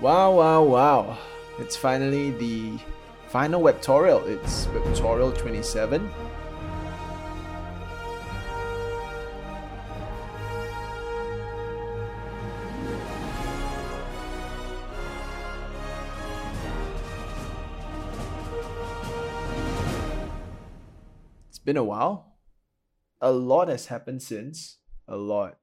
Wow, wow, wow. It's finally the final webtorial. It's webtorial 27. It's been a while. A lot has happened since. A lot.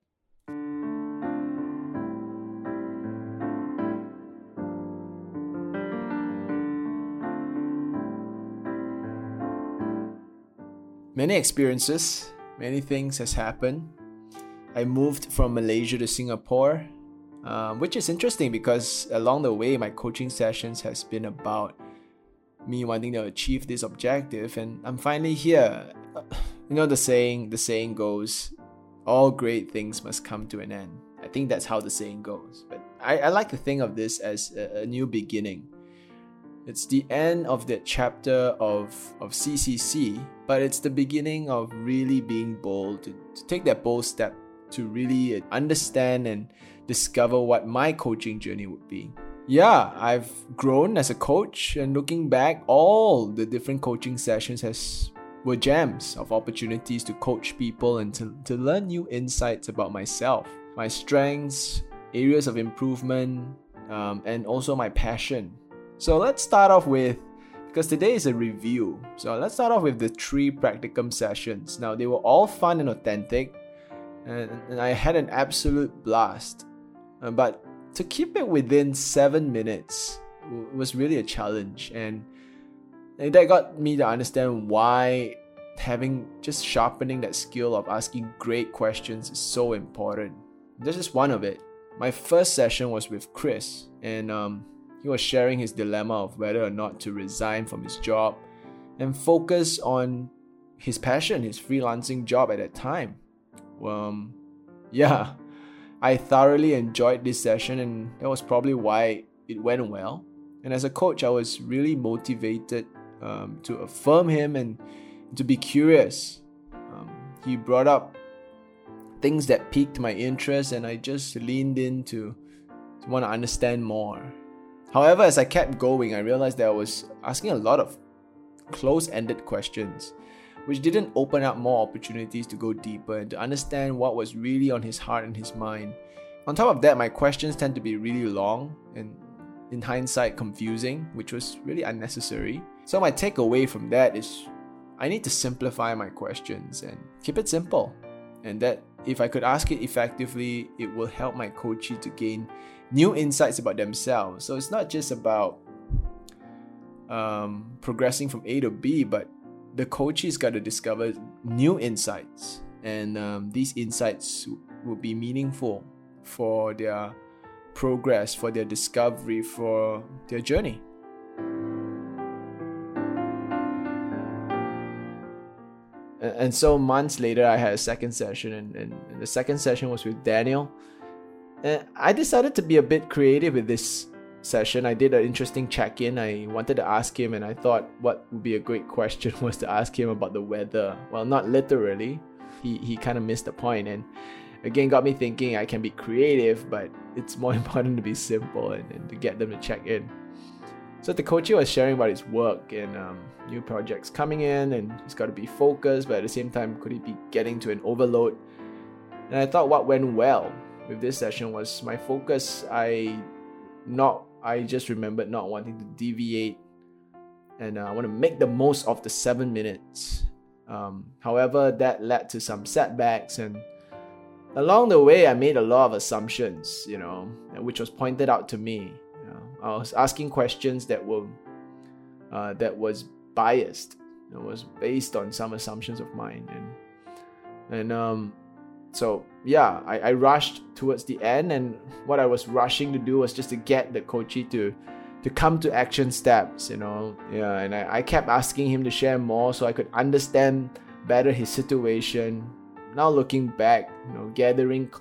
Many experiences, many things has happened. I moved from Malaysia to Singapore, um, which is interesting because along the way, my coaching sessions has been about me wanting to achieve this objective, and I'm finally here. You know the saying, the saying goes, all great things must come to an end. I think that's how the saying goes. But I, I like to think of this as a, a new beginning it's the end of that chapter of, of CCC, but it's the beginning of really being bold, to, to take that bold step to really understand and discover what my coaching journey would be. Yeah, I've grown as a coach, and looking back, all the different coaching sessions has were gems of opportunities to coach people and to, to learn new insights about myself, my strengths, areas of improvement, um, and also my passion so let's start off with because today is a review. So let's start off with the three practicum sessions. Now they were all fun and authentic, and, and I had an absolute blast. Uh, but to keep it within seven minutes was really a challenge, and, and that got me to understand why having just sharpening that skill of asking great questions is so important. This is one of it. My first session was with Chris, and um, he was sharing his dilemma of whether or not to resign from his job and focus on his passion, his freelancing job at that time. Um, yeah, I thoroughly enjoyed this session, and that was probably why it went well. And as a coach, I was really motivated um, to affirm him and to be curious. Um, he brought up things that piqued my interest, and I just leaned in to, to want to understand more. However, as I kept going, I realized that I was asking a lot of close ended questions, which didn't open up more opportunities to go deeper and to understand what was really on his heart and his mind. On top of that, my questions tend to be really long and, in hindsight, confusing, which was really unnecessary. So, my takeaway from that is I need to simplify my questions and keep it simple. And that if I could ask it effectively, it will help my coachee to gain new insights about themselves. So it's not just about um, progressing from A to B, but the coachee's got to discover new insights, and um, these insights will be meaningful for their progress, for their discovery, for their journey. And so months later, I had a second session, and, and the second session was with Daniel and I decided to be a bit creative with this session. I did an interesting check in. I wanted to ask him, and I thought what would be a great question was to ask him about the weather. Well, not literally, he, he kind of missed the point, and again got me thinking I can be creative, but it's more important to be simple and, and to get them to check in. So the coach was sharing about his work and um, new projects coming in, and he's got to be focused, but at the same time, could he be getting to an overload? And I thought what went well with this session was my focus. I not I just remembered not wanting to deviate, and uh, I want to make the most of the seven minutes. Um, however, that led to some setbacks, and along the way, I made a lot of assumptions. You know, which was pointed out to me. I was asking questions that were uh, that was biased. It was based on some assumptions of mine, and and um, so yeah, I, I rushed towards the end, and what I was rushing to do was just to get the coachee to to come to action steps, you know. Yeah, and I, I kept asking him to share more so I could understand better his situation. Now looking back, you know, gathering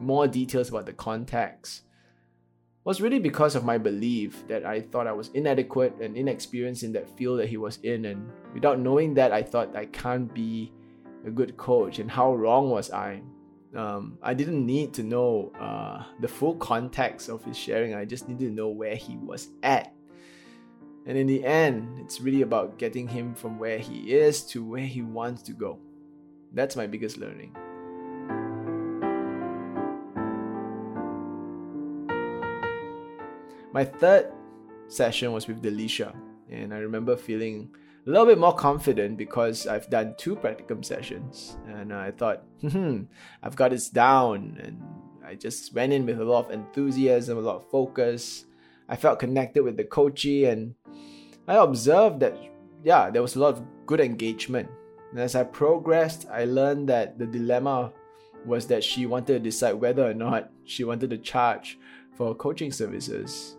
more details about the context was really because of my belief that I thought I was inadequate and inexperienced in that field that he was in, and without knowing that, I thought I can't be a good coach and how wrong was I? Um, I didn't need to know uh, the full context of his sharing. I just needed to know where he was at. And in the end, it's really about getting him from where he is to where he wants to go. That's my biggest learning. My third session was with Delisha, and I remember feeling a little bit more confident because I've done two practicum sessions and I thought, hmm, I've got this down. And I just went in with a lot of enthusiasm, a lot of focus. I felt connected with the coachee and I observed that, yeah, there was a lot of good engagement. And as I progressed, I learned that the dilemma was that she wanted to decide whether or not she wanted to charge for coaching services.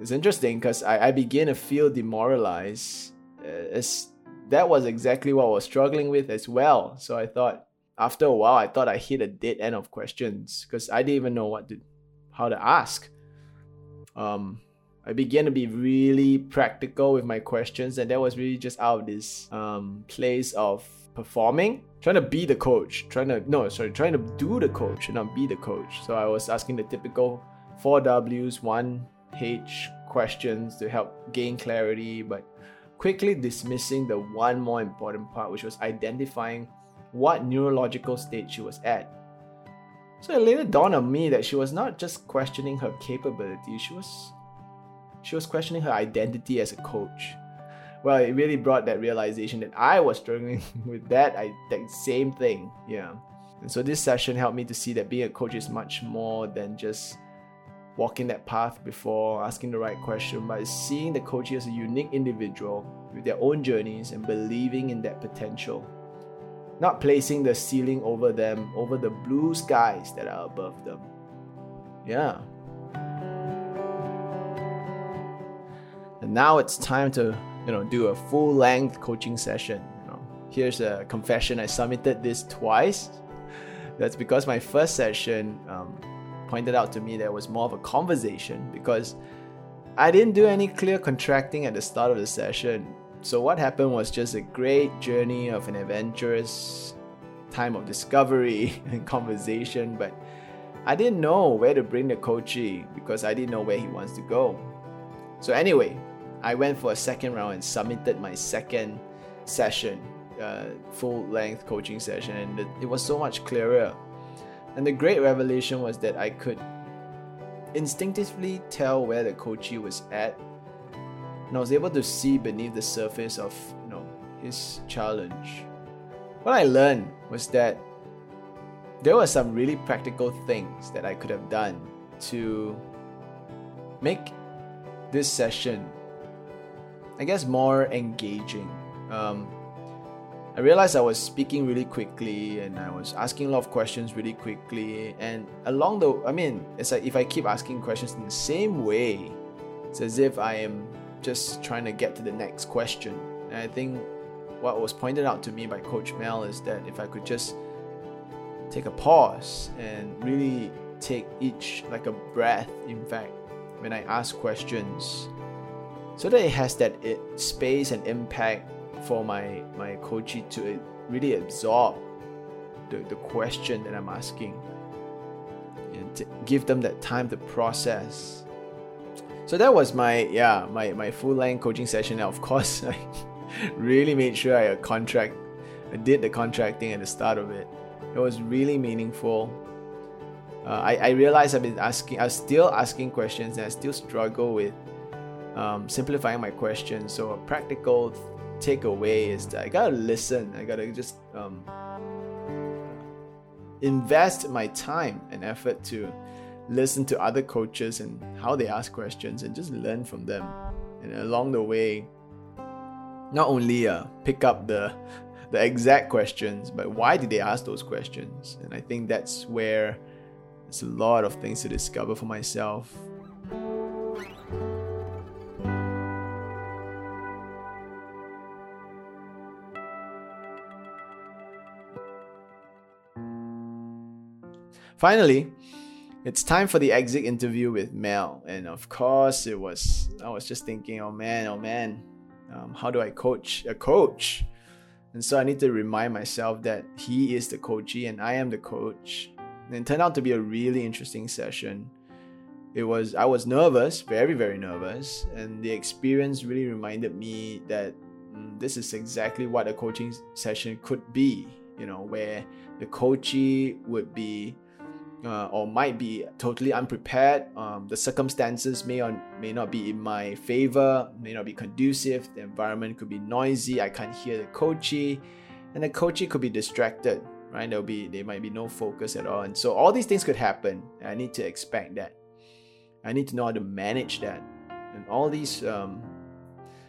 It's interesting because I, I began to feel demoralized as that was exactly what I was struggling with as well. So I thought after a while, I thought I hit a dead end of questions because I didn't even know what to, how to ask. Um, I began to be really practical with my questions, and that was really just out of this um, place of performing, trying to be the coach, trying to no, sorry, trying to do the coach and not be the coach. So I was asking the typical four W's, one H questions to help gain clarity, but quickly dismissing the one more important part, which was identifying what neurological state she was at. So it later dawned on me that she was not just questioning her capability, she was she was questioning her identity as a coach. Well, it really brought that realization that I was struggling with that, I, that same thing. Yeah. And so this session helped me to see that being a coach is much more than just walking that path before asking the right question, but seeing the coach as a unique individual with their own journeys and believing in that potential. Not placing the ceiling over them, over the blue skies that are above them. Yeah. And now it's time to, you know, do a full-length coaching session. You know, here's a confession: I submitted this twice. That's because my first session, um, pointed out to me that it was more of a conversation because I didn't do any clear contracting at the start of the session. So what happened was just a great journey of an adventurous time of discovery and conversation, but I didn't know where to bring the coachee because I didn't know where he wants to go. So anyway, I went for a second round and submitted my second session, uh, full length coaching session, and it, it was so much clearer and the great revelation was that I could instinctively tell where the coachee was at. And I was able to see beneath the surface of, you know, his challenge. What I learned was that there were some really practical things that I could have done to make this session, I guess, more engaging. Um, I realized I was speaking really quickly and I was asking a lot of questions really quickly. And along the, I mean, it's like if I keep asking questions in the same way, it's as if I am just trying to get to the next question. And I think what was pointed out to me by Coach Mel is that if I could just take a pause and really take each like a breath, in fact, when I ask questions, so that it has that it, space and impact for my my coachee to really absorb the, the question that I'm asking and to give them that time to process. So that was my yeah my, my full length coaching session. And of course, I really made sure I contract I did the contracting at the start of it. It was really meaningful. Uh, I, I realized I've been asking, I was still asking questions and I still struggle with um, simplifying my questions. So, a practical takeaway is that I gotta listen. I gotta just um, invest my time and effort to listen to other coaches and how they ask questions and just learn from them. And along the way, not only uh, pick up the the exact questions, but why did they ask those questions? And I think that's where there's a lot of things to discover for myself Finally, it's time for the exit interview with Mel. And of course, it was, I was just thinking, oh man, oh man, um, how do I coach a coach? And so I need to remind myself that he is the coachee and I am the coach. And it turned out to be a really interesting session. It was I was nervous, very very nervous, and the experience really reminded me that mm, this is exactly what a coaching session could be. You know, where the coachee would be uh, or might be totally unprepared. Um, the circumstances may or may not be in my favor, may not be conducive. The environment could be noisy. I can't hear the coachee, and the coachee could be distracted. Right? There'll be there might be no focus at all, and so all these things could happen. I need to expect that. I need to know how to manage that, and all these. Um,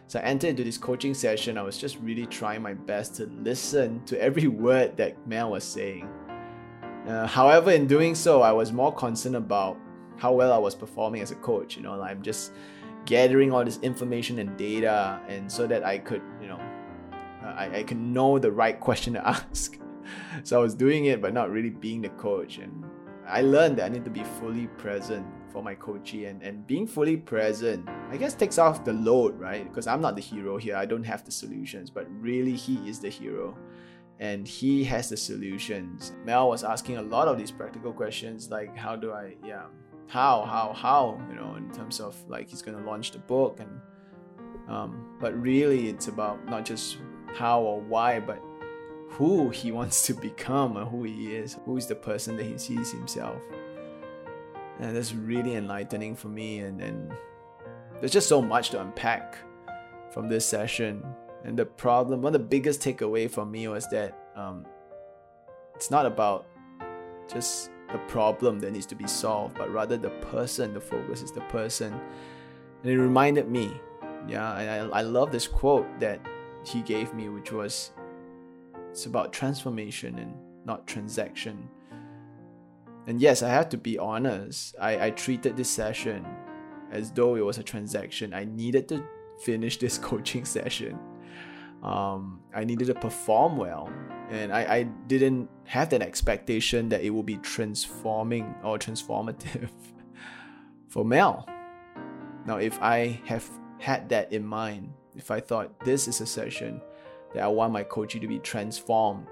so I entered into this coaching session. I was just really trying my best to listen to every word that Mel was saying uh, however, in doing so, I was more concerned about how well I was performing as a coach. You know, I'm just gathering all this information and data, and so that I could, you know, I, I can know the right question to ask. so I was doing it, but not really being the coach. And I learned that I need to be fully present for my coachee, and, and being fully present, I guess, takes off the load, right? Because I'm not the hero here. I don't have the solutions, but really, he is the hero and he has the solutions. Mel was asking a lot of these practical questions like how do I yeah how how how you know in terms of like he's gonna launch the book and um, but really it's about not just how or why but who he wants to become or who he is who is the person that he sees himself and that's really enlightening for me and, and there's just so much to unpack from this session and the problem, one of the biggest takeaway for me was that um, it's not about just the problem that needs to be solved, but rather the person. The focus is the person. And it reminded me, yeah, and I, I love this quote that he gave me, which was, it's about transformation and not transaction. And yes, I have to be honest. I, I treated this session as though it was a transaction. I needed to finish this coaching session um, I needed to perform well. And I, I didn't have that expectation that it would be transforming or transformative for Mel. Now, if I have had that in mind, if I thought this is a session that I want my coachee to be transformed,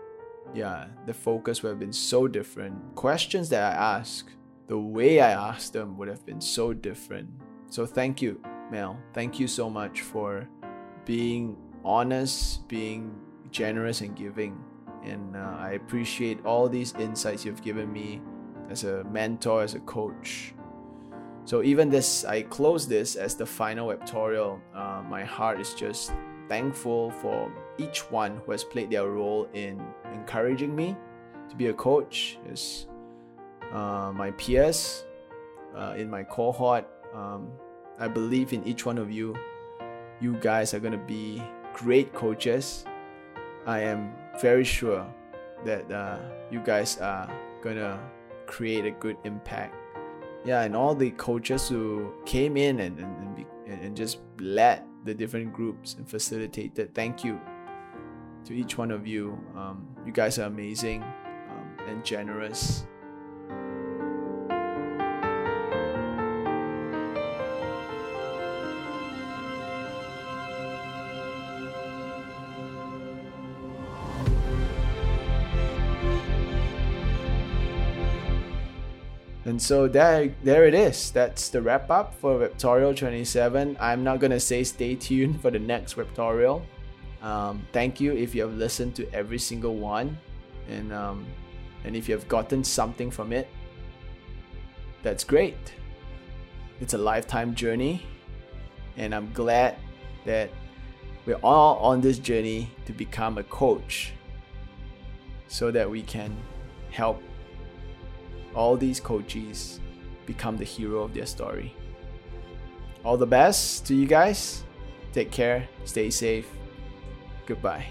yeah, the focus would have been so different. Questions that I ask, the way I ask them would have been so different. So thank you, Mel. Thank you so much for being honest, being generous, and giving. And uh, I appreciate all these insights you've given me as a mentor, as a coach. So even this, I close this as the final webtorial. Uh, my heart is just thankful for each one who has played their role in encouraging me to be a coach. Is uh, my peers uh, in my cohort. Um, I believe in each one of you. You guys are gonna be great coaches. I am very sure that uh, you guys are gonna create a good impact. Yeah, and all the coaches who came in and, and, and, and just led the different groups and facilitated, thank you to each one of you. Um, you guys are amazing um, and generous. And so there, there it is. That's the wrap up for Webtorial 27. I'm not gonna say stay tuned for the next Webtorial. Um, thank you if you have listened to every single one, and um, and if you have gotten something from it. That's great. It's a lifetime journey, and I'm glad that we're all on this journey to become a coach, so that we can help all these coaches become the hero of their story. All the best to you guys. Take care, stay safe. Goodbye.